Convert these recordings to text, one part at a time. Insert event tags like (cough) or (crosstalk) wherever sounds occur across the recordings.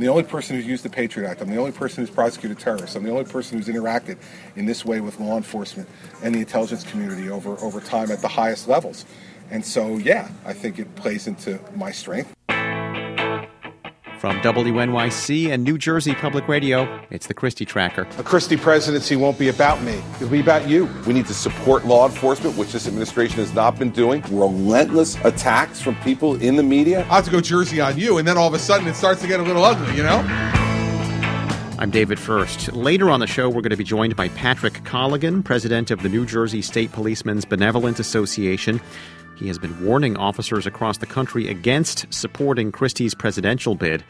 I'm the only person who's used the Patriot Act. I'm the only person who's prosecuted terrorists. I'm the only person who's interacted in this way with law enforcement and the intelligence community over, over time at the highest levels. And so, yeah, I think it plays into my strength. From WNYC and New Jersey Public Radio, it's the Christie Tracker. A Christie presidency won't be about me. It'll be about you. We need to support law enforcement, which this administration has not been doing. Relentless attacks from people in the media. I have to go Jersey on you, and then all of a sudden it starts to get a little ugly, you know? I'm David Furst. Later on the show, we're going to be joined by Patrick Colligan, president of the New Jersey State Policemen's Benevolent Association. He has been warning officers across the country against supporting Christie's presidential bid.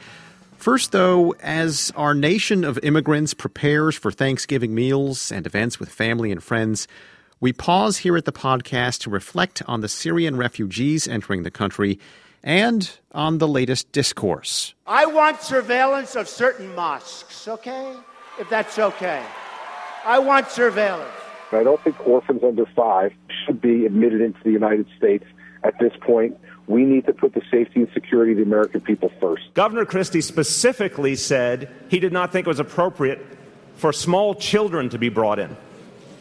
First, though, as our nation of immigrants prepares for Thanksgiving meals and events with family and friends, we pause here at the podcast to reflect on the Syrian refugees entering the country and on the latest discourse. I want surveillance of certain mosques, okay? If that's okay. I want surveillance. I don't think orphans under five should be admitted into the United States at this point. We need to put the safety and security of the American people first. Governor Christie specifically said he did not think it was appropriate for small children to be brought in.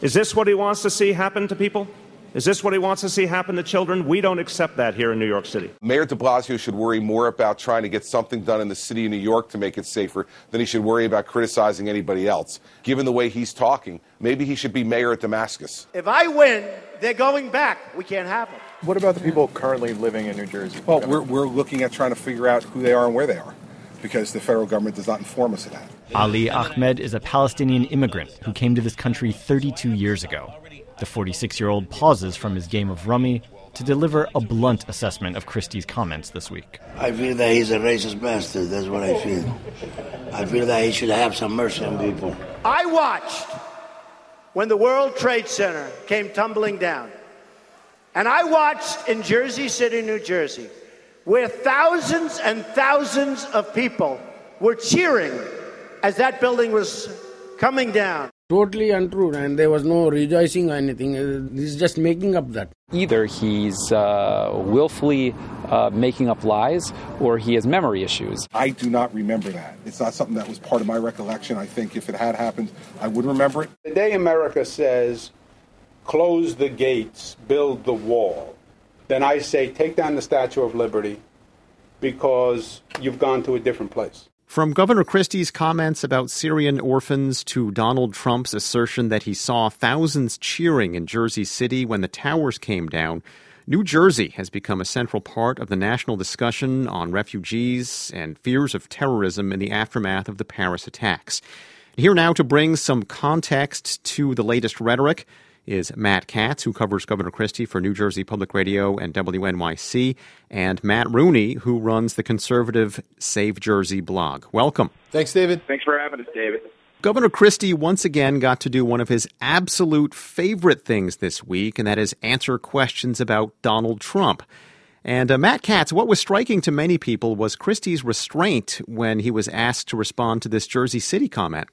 Is this what he wants to see happen to people? Is this what he wants to see happen to children? We don't accept that here in New York City. Mayor de Blasio should worry more about trying to get something done in the city of New York to make it safer than he should worry about criticizing anybody else. Given the way he's talking, maybe he should be mayor at Damascus. If I win, they're going back. We can't have them. What about the people currently living in New Jersey? Well, we're, we're looking at trying to figure out who they are and where they are because the federal government does not inform us of that. Ali Ahmed is a Palestinian immigrant who came to this country 32 years ago. The 46 year old pauses from his game of rummy to deliver a blunt assessment of Christie's comments this week. I feel that he's a racist bastard. That's what I feel. I feel that he should have some mercy on people. I watched when the World Trade Center came tumbling down. And I watched in Jersey City, New Jersey, where thousands and thousands of people were cheering as that building was coming down. Totally untrue, and there was no rejoicing or anything. He's just making up that. Either he's uh, willfully uh, making up lies or he has memory issues. I do not remember that. It's not something that was part of my recollection. I think if it had happened, I would remember it. Today, America says, close the gates, build the wall, then I say, take down the Statue of Liberty because you've gone to a different place. From Governor Christie's comments about Syrian orphans to Donald Trump's assertion that he saw thousands cheering in Jersey City when the towers came down, New Jersey has become a central part of the national discussion on refugees and fears of terrorism in the aftermath of the Paris attacks. Here now to bring some context to the latest rhetoric is Matt Katz, who covers Governor Christie for New Jersey Public Radio and WNYC, and Matt Rooney, who runs the conservative Save Jersey blog. Welcome. Thanks, David. Thanks for having us, David. Governor Christie once again got to do one of his absolute favorite things this week, and that is answer questions about Donald Trump. And uh, Matt Katz, what was striking to many people was Christie's restraint when he was asked to respond to this Jersey City comment.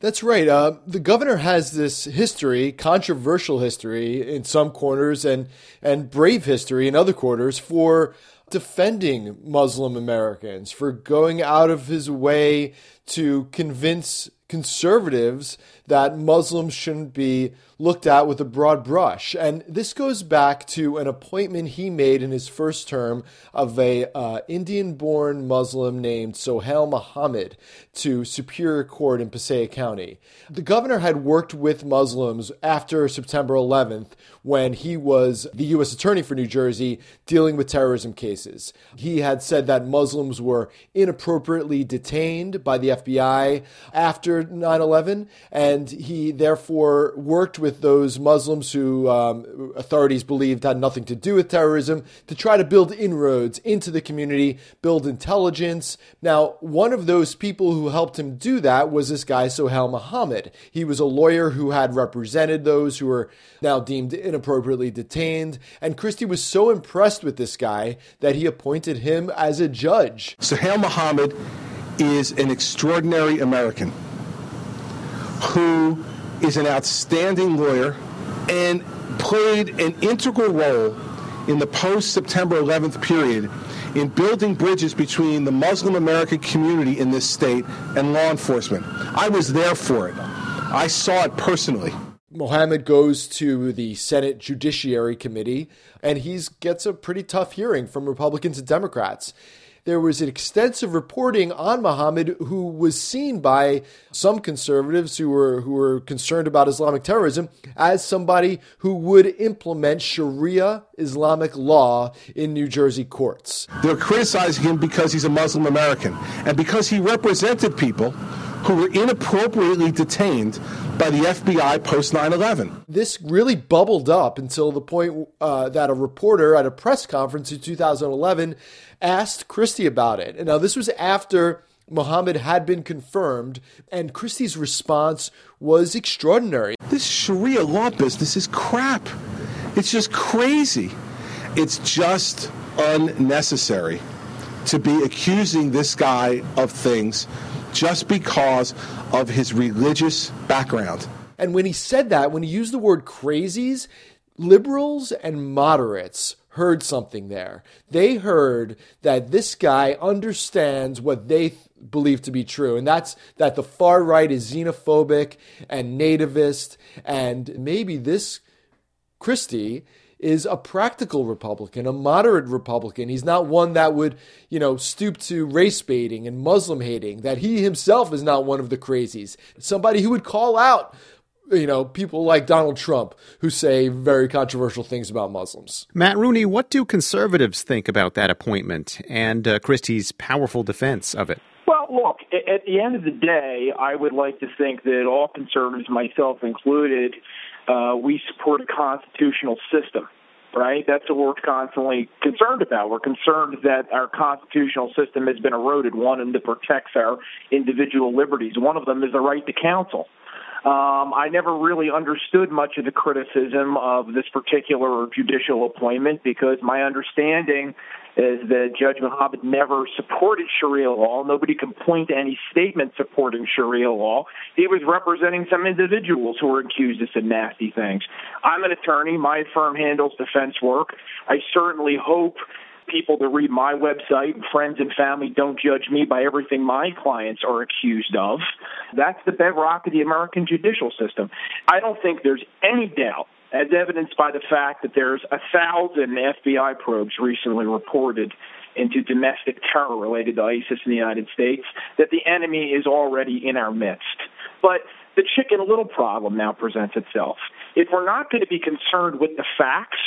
That's right. Uh, the governor has this history, controversial history in some corners, and and brave history in other quarters for defending Muslim Americans, for going out of his way to convince conservatives that Muslims shouldn't be looked at with a broad brush. And this goes back to an appointment he made in his first term of a uh, Indian-born Muslim named Sohail Mohammed to Superior Court in Passaic County. The governor had worked with Muslims after September 11th when he was the U.S. Attorney for New Jersey dealing with terrorism cases. He had said that Muslims were inappropriately detained by the FBI after 9 11, and he therefore worked with those Muslims who um, authorities believed had nothing to do with terrorism to try to build inroads into the community, build intelligence. Now, one of those people who helped him do that was this guy, Sohail Mohammed. He was a lawyer who had represented those who were now deemed inappropriately detained. And Christie was so impressed with this guy that he appointed him as a judge. Sohail Mohammed is an extraordinary American who is an outstanding lawyer and played an integral role in the post September 11th period in building bridges between the Muslim American community in this state and law enforcement. I was there for it. I saw it personally. Mohammed goes to the Senate Judiciary Committee and he gets a pretty tough hearing from Republicans and Democrats there was extensive reporting on Mohammed, who was seen by some conservatives who were who were concerned about Islamic terrorism as somebody who would implement Sharia Islamic law in New Jersey courts. They're criticizing him because he's a Muslim American and because he represented people who were inappropriately detained by the FBI post 9 11. This really bubbled up until the point uh, that a reporter at a press conference in 2011 asked Christie about it. And now, this was after Mohammed had been confirmed, and Christie's response was extraordinary. This Sharia law business is crap. It's just crazy. It's just unnecessary to be accusing this guy of things just because of his religious background. And when he said that, when he used the word crazies, liberals and moderates heard something there. They heard that this guy understands what they th- believe to be true, and that's that the far right is xenophobic and nativist, and maybe this Christie is a practical Republican, a moderate Republican. He's not one that would, you know, stoop to race baiting and Muslim hating, that he himself is not one of the crazies. Somebody who would call out you know, people like Donald Trump who say very controversial things about Muslims. Matt Rooney, what do conservatives think about that appointment and uh, Christie's powerful defense of it? Well, look, at the end of the day, I would like to think that all conservatives, myself included, uh, we support a constitutional system right? That's what we're constantly concerned about. We're concerned that our constitutional system has been eroded, one that protects our individual liberties. One of them is the right to counsel. Um, I never really understood much of the criticism of this particular judicial appointment because my understanding is that Judge Mohammed never supported Sharia law. Nobody can point to any statement supporting Sharia law. He was representing some individuals who were accused of some nasty things. I'm an attorney. My firm handles defense work. I certainly hope people to read my website. Friends and family don't judge me by everything my clients are accused of. That's the bedrock of the American judicial system. I don't think there's any doubt as evidenced by the fact that there's a thousand FBI probes recently reported into domestic terror related to ISIS in the United States, that the enemy is already in our midst. But the chicken little problem now presents itself. If we're not going to be concerned with the facts,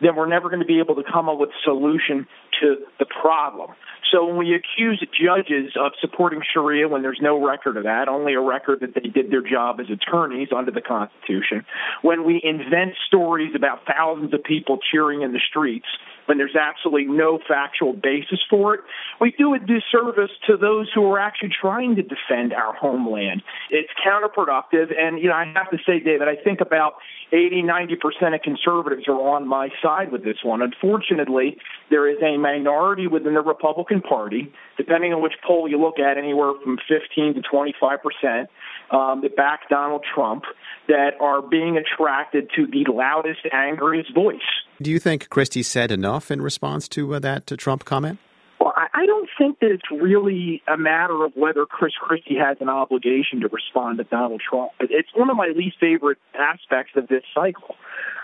then we're never going to be able to come up with a solution to the problem. So when we accuse judges of supporting Sharia when there's no record of that, only a record that they did their job as attorneys under the Constitution, when we invent stories about thousands of people cheering in the streets when there's absolutely no factual basis for it, we do a disservice to those who are actually trying to defend our homeland. It's counterproductive. And, you know, I have to say, David, I think about 80, 90% of conservatives are on my side with this one. Unfortunately, there is a minority within the Republican Party, depending on which poll you look at, anywhere from 15 to 25%, um, that back Donald Trump, that are being attracted to the loudest, angriest voice. Do you think Christie said enough in response to uh, that to Trump comment? Well, I don't think that it's really a matter of whether Chris Christie has an obligation to respond to Donald Trump. It's one of my least favorite aspects of this cycle.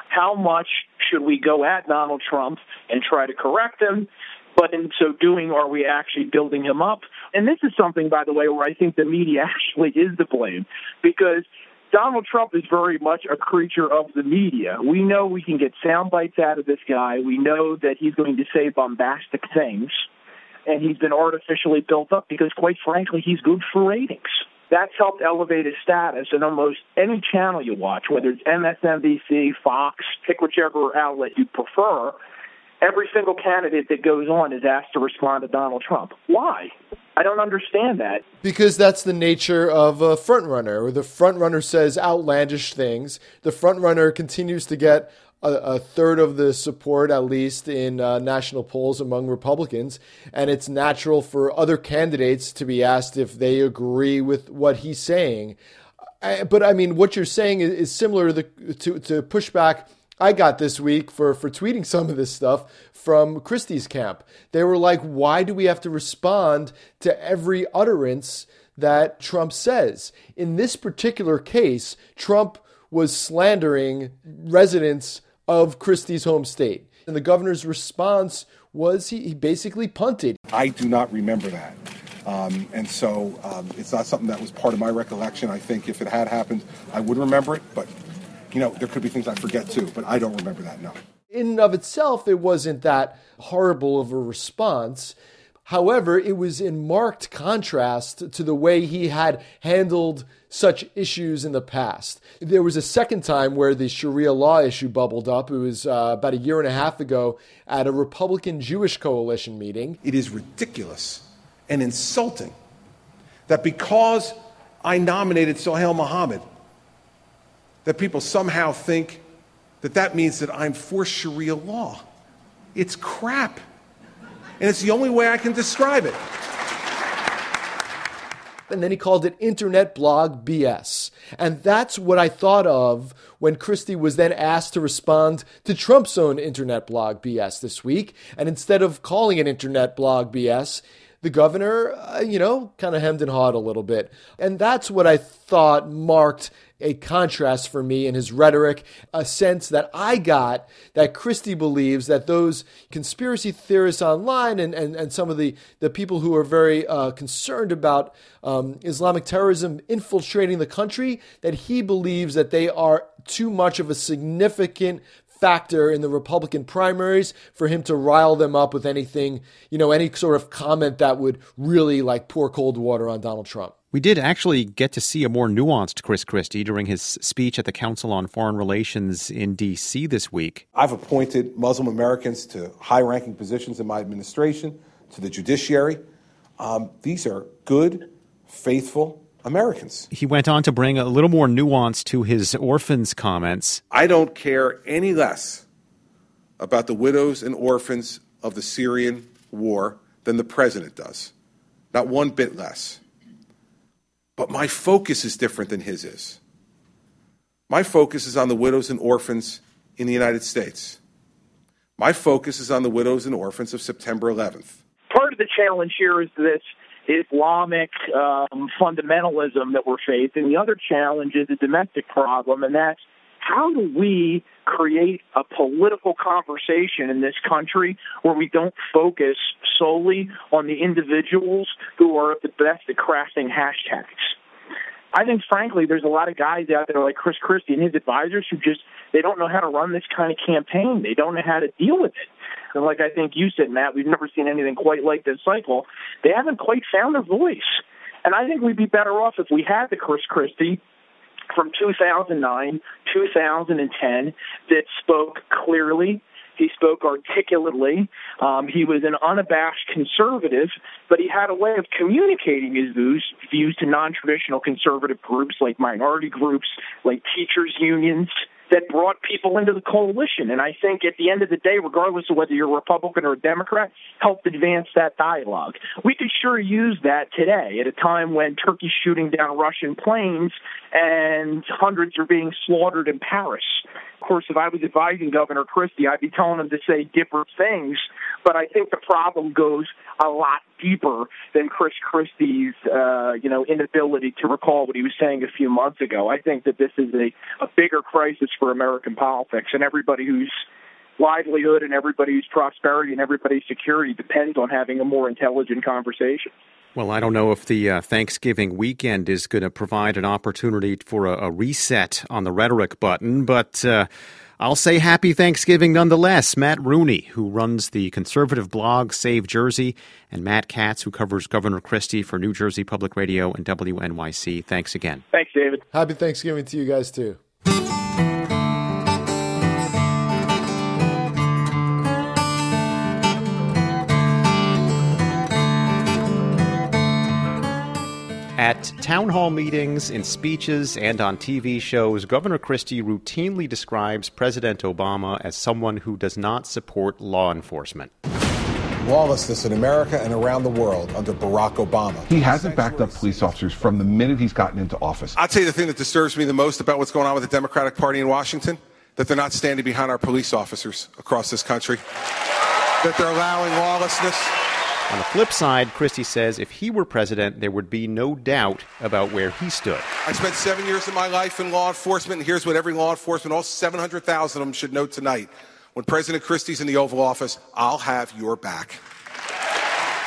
How much should we go at Donald Trump and try to correct him? But in so doing, are we actually building him up? And this is something, by the way, where I think the media (laughs) actually is to blame because Donald Trump is very much a creature of the media. We know we can get sound bites out of this guy. We know that he's going to say bombastic things, and he's been artificially built up because, quite frankly, he's good for ratings. That's helped elevate his status in almost any channel you watch, whether it's MSNBC, Fox, pick whichever outlet you prefer. Every single candidate that goes on is asked to respond to Donald Trump. Why? I don't understand that. Because that's the nature of a frontrunner. The frontrunner says outlandish things. The frontrunner continues to get a, a, third of the support, at least in uh, national polls among Republicans, and it's natural for other candidates to be asked if they agree with what he's saying. I, but I mean, what you're saying is, is similar to, the, to, to pushback I got this week for, for tweeting some of this stuff from Christie's camp. They were like, why do we have to respond to every utterance that Trump says? In this particular case, Trump was slandering residents of Christie's home state. And the governor's response was he, he basically punted. I do not remember that. Um, and so um, it's not something that was part of my recollection. I think if it had happened, I would remember it, but you know, there could be things I forget too, but I don't remember that, no. In and of itself, it wasn't that horrible of a response. However, it was in marked contrast to the way he had handled such issues in the past. There was a second time where the Sharia law issue bubbled up. It was uh, about a year and a half ago at a Republican Jewish coalition meeting. It is ridiculous and insulting that because I nominated Sohail Mohammed, that people somehow think that that means that I'm for Sharia law. It's crap. And it's the only way I can describe it. And then he called it internet blog BS. And that's what I thought of when Christie was then asked to respond to Trump's own internet blog BS this week. And instead of calling it internet blog BS, the governor, uh, you know, kind of hemmed and hawed a little bit. And that's what I thought marked a contrast for me in his rhetoric, a sense that I got that Christie believes that those conspiracy theorists online and, and, and some of the, the people who are very uh, concerned about um, Islamic terrorism infiltrating the country, that he believes that they are too much of a significant factor in the Republican primaries for him to rile them up with anything, you know, any sort of comment that would really like pour cold water on Donald Trump. We did actually get to see a more nuanced Chris Christie during his speech at the Council on Foreign Relations in D.C. this week. I've appointed Muslim Americans to high ranking positions in my administration, to the judiciary. Um, these are good, faithful Americans. He went on to bring a little more nuance to his orphans comments. I don't care any less about the widows and orphans of the Syrian war than the president does. Not one bit less. But my focus is different than his is. My focus is on the widows and orphans in the United States. My focus is on the widows and orphans of September 11th. Part of the challenge here is this Islamic um, fundamentalism that we're facing. The other challenge is a domestic problem, and that's how do we create a political conversation in this country where we don't focus solely on the individuals who are at the best at crafting hashtags? I think, frankly, there's a lot of guys out there like Chris Christie and his advisors who just they don't know how to run this kind of campaign. They don't know how to deal with it. And like I think you said, Matt, we've never seen anything quite like this cycle. They haven't quite found their voice. And I think we'd be better off if we had the Chris Christie from 2009, 2010 that spoke clearly. He spoke articulately. Um, he was an unabashed conservative, but he had a way of communicating his views, views to non-traditional conservative groups like minority groups, like teachers' unions, that brought people into the coalition. And I think at the end of the day, regardless of whether you're a Republican or a Democrat, helped advance that dialogue. We could sure use that today at a time when Turkey's shooting down Russian planes and hundreds are being slaughtered in Paris. Of course, if I was advising Governor Christie, I'd be telling him to say different things. But I think the problem goes a lot deeper than Chris Christie's, uh, you know, inability to recall what he was saying a few months ago. I think that this is a, a bigger crisis for American politics, and everybody whose livelihood and everybody's prosperity and everybody's security depends on having a more intelligent conversation. Well, I don't know if the uh, Thanksgiving weekend is going to provide an opportunity for a, a, reset on the rhetoric button, but uh, I'll say happy Thanksgiving nonetheless. Matt Rooney, who runs the conservative blog Save Jersey, and Matt Katz, who covers Governor Christie for New Jersey Public Radio and WNYC. Thanks again. Thanks, David. Happy Thanksgiving to you guys, too. At town hall meetings, in speeches, and on TV shows, Governor Christie routinely describes President Obama as someone who does not support law enforcement. Lawlessness in America and around the world under Barack Obama. He hasn't backed up police officers from the minute he's gotten into office. I'll tell you the thing that disturbs me the most about what's going on with the Democratic Party in Washington that they're not standing behind our police officers across this country, that they're allowing lawlessness. On the flip side, Christie says if he were president, there would be no doubt about where he stood. I spent seven years of my life in law enforcement, and here's what every law enforcement, all 700,000 of them, should know tonight. When President Christie's in the Oval Office, I'll have your back.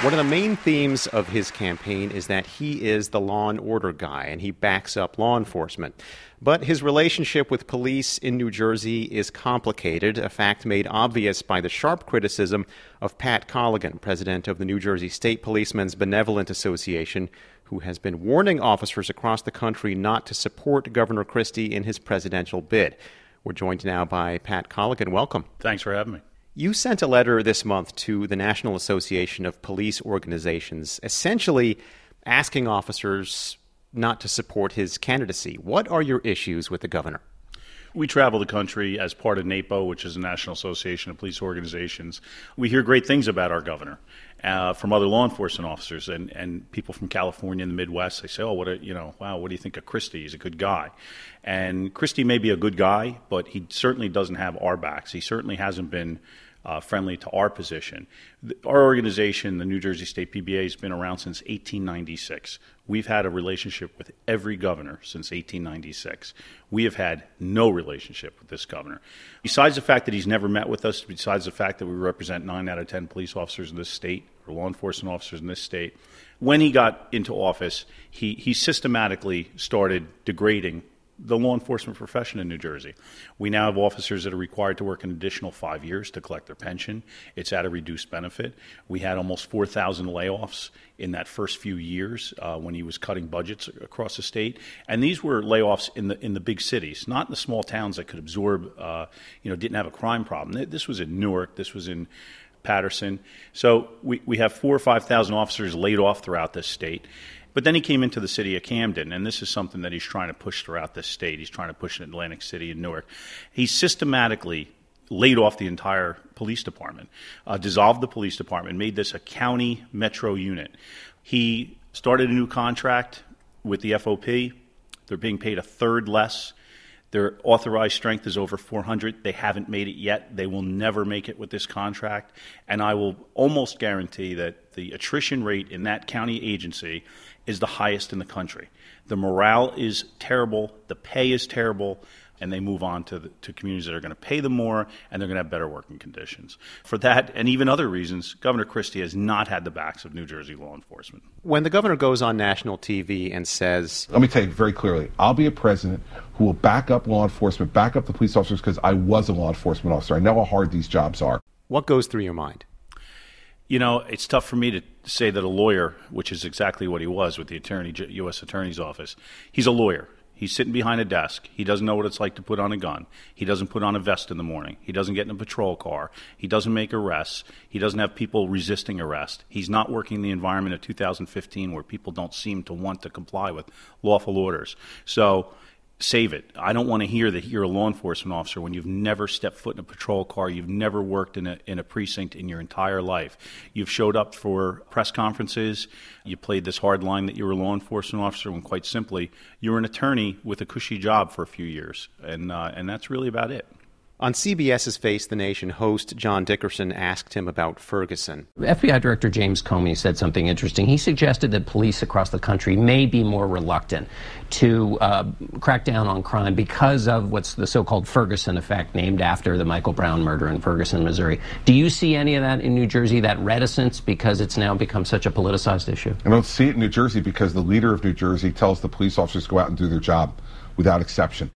One of the main themes of his campaign is that he is the law and order guy and he backs up law enforcement. But his relationship with police in New Jersey is complicated, a fact made obvious by the sharp criticism of Pat Colligan, president of the New Jersey State Policemen's Benevolent Association, who has been warning officers across the country not to support Governor Christie in his presidential bid. We're joined now by Pat Colligan. Welcome. Thanks for having me. You sent a letter this month to the National Association of Police Organizations, essentially asking officers not to support his candidacy. What are your issues with the governor? We travel the country as part of NAPO, which is the National Association of Police Organizations. We hear great things about our governor uh, from other law enforcement officers and, and people from California and the Midwest. They say, "Oh, what a you know, wow, what do you think of Christie? He's a good guy." And Christie may be a good guy, but he certainly doesn't have our backs. He certainly hasn't been uh, friendly to our position. Our organization, the New Jersey State PBA, has been around since 1896. We've had a relationship with every governor since 1896. We have had no relationship with this governor. Besides the fact that he's never met with us, besides the fact that we represent 9 out of 10 police officers in this state, or law enforcement officers in this state, when he got into office, he, he systematically started degrading the law enforcement profession in New Jersey. We now have officers that are required to work an additional five years to collect their pension. It's at a reduced benefit. We had almost 4,000 layoffs in that first few years uh, when he was cutting budgets across the state, and these were layoffs in the in the big cities, not in the small towns that could absorb, uh, you know, didn't have a crime problem. This was in Newark. This was in Paterson. So we, we have four or 5,000 officers laid off throughout this state. But then he came into the city of Camden, and this is something that he's trying to push throughout this state. He's trying to push in Atlantic City and Newark. He systematically laid off the entire police department, uh, dissolved the police department, made this a county metro unit. He started a new contract with the FOP. They're being paid a third less. Their authorized strength is over 400. They haven't made it yet. They will never make it with this contract. And I will almost guarantee that the attrition rate in that county agency is the highest in the country. The morale is terrible, the pay is terrible, and they move on to, the, to communities that are going to pay them more and they're going to have better working conditions. For that and even other reasons, Governor Christie has not had the backs of New Jersey law enforcement. When the governor goes on national TV and says, Let me tell you very clearly I'll be a president who will back up law enforcement, back up the police officers because I was a law enforcement officer. I know how hard these jobs are. What goes through your mind? You know, it's tough for me to say that a lawyer, which is exactly what he was with the attorney, U.S. Attorney's Office, he's a lawyer. He's sitting behind a desk. He doesn't know what it's like to put on a gun. He doesn't put on a vest in the morning. He doesn't get in a patrol car. He doesn't make arrests. He doesn't have people resisting arrest. He's not working in the environment of 2015 where people don't seem to want to comply with lawful orders. So save it. I don't want to hear that you're a law enforcement officer when you've never stepped foot in a patrol car, you've never worked in a, in a precinct in your entire life. You've showed up for press conferences, you played this hard line that you were a law enforcement officer, when quite simply, you were an attorney with a cushy job for a few years. And, uh, and that's really about it. On CBS's Face the Nation, host John Dickerson asked him about Ferguson. FBI Director James Comey said something interesting. He suggested that police across the country may be more reluctant to uh, crack down on crime because of what's the so called Ferguson effect, named after the Michael Brown murder in Ferguson, Missouri. Do you see any of that in New Jersey, that reticence because it's now become such a politicized issue? I don't see it in New Jersey because the leader of New Jersey tells the police officers to go out and do their job without exception.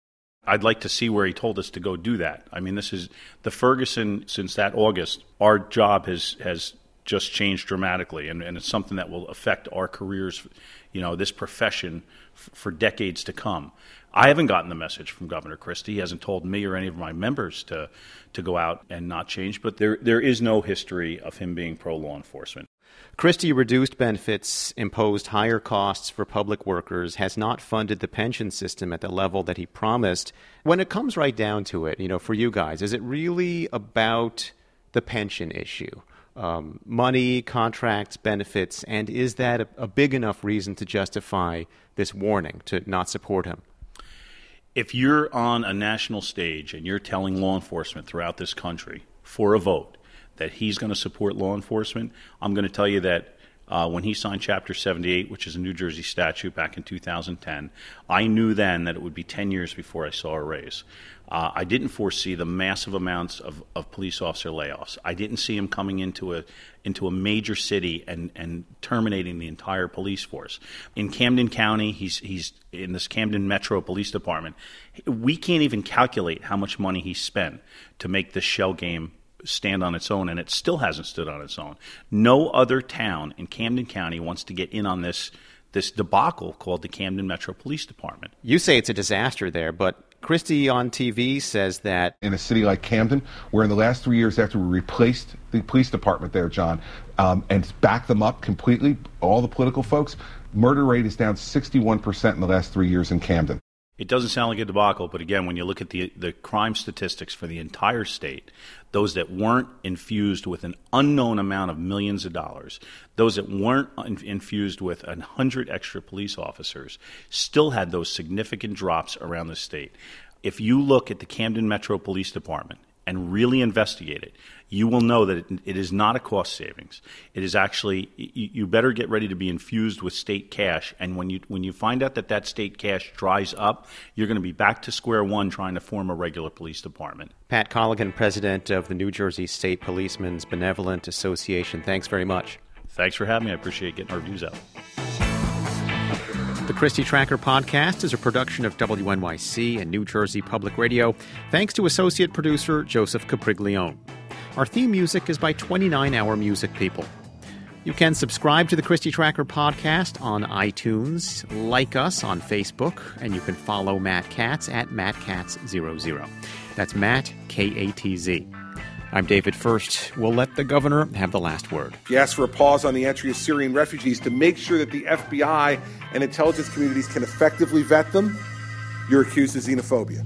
I'd like to see where he told us to go do that. I mean, this is the Ferguson since that August. Our job has has just changed dramatically, and, and it's something that will affect our careers, you know, this profession f- for decades to come. I haven't gotten the message from Governor Christie. He hasn't told me or any of my members to to go out and not change. But there there is no history of him being pro law enforcement. Christie reduced benefits, imposed higher costs for public workers, has not funded the pension system at the level that he promised. When it comes right down to it, you know, for you guys, is it really about the pension issue? Um, money, contracts, benefits, and is that a, a big enough reason to justify this warning to not support him? If you're on a national stage and you're telling law enforcement throughout this country for a vote that he's going to support law enforcement, I'm going to tell you that uh, when he signed Chapter 78, which is a New Jersey statute back in 2010, I knew then that it would be 10 years before I saw a raise. Uh, I didn't foresee the massive amounts of, of police officer layoffs. I didn't see him coming into a into a major city and, and terminating the entire police force. In Camden County, he's he's in this Camden Metro Police Department. We can't even calculate how much money he spent to make this shell game stand on its own, and it still hasn't stood on its own. No other town in Camden County wants to get in on this this debacle called the Camden Metro Police Department. You say it's a disaster there, but Christie on TV says that in a city like Camden, where in the last three years after we replaced the police department there, John, um, and backed them up completely, all the political folks, murder rate is down 61% in the last three years in Camden. It doesn't sound like a debacle, but again, when you look at the the crime statistics for the entire state, those that weren't infused with an unknown amount of millions of dollars, those that weren't infused with a hundred extra police officers, still had those significant drops around the state. If you look at the Camden Metro Police Department and really investigate it, you will know that it, it is not a cost savings. It is actually you, you, better get ready to be infused with state cash. And when you when you find out that that state cash dries up, you're going to be back to square one trying to form a regular police department. Pat Colligan, president of the New Jersey State Policemen's Benevolent Association. Thanks very much. Thanks for having me. I appreciate getting our views out. The Christie Tracker podcast is a production of WNYC and New Jersey Public Radio, thanks to associate producer Joseph Capriglione. Our theme music is by 29 Hour Music People. You can subscribe to the Christie Tracker podcast on iTunes, like us on Facebook, and you can follow Matt Katz at MattKatz00. That's Matt, K A T Z. I'm David Furst. We'll let the governor have the last word. He asked for a pause on the entry of Syrian refugees to make sure that the FBI and intelligence communities can effectively vet them. You're accused of xenophobia.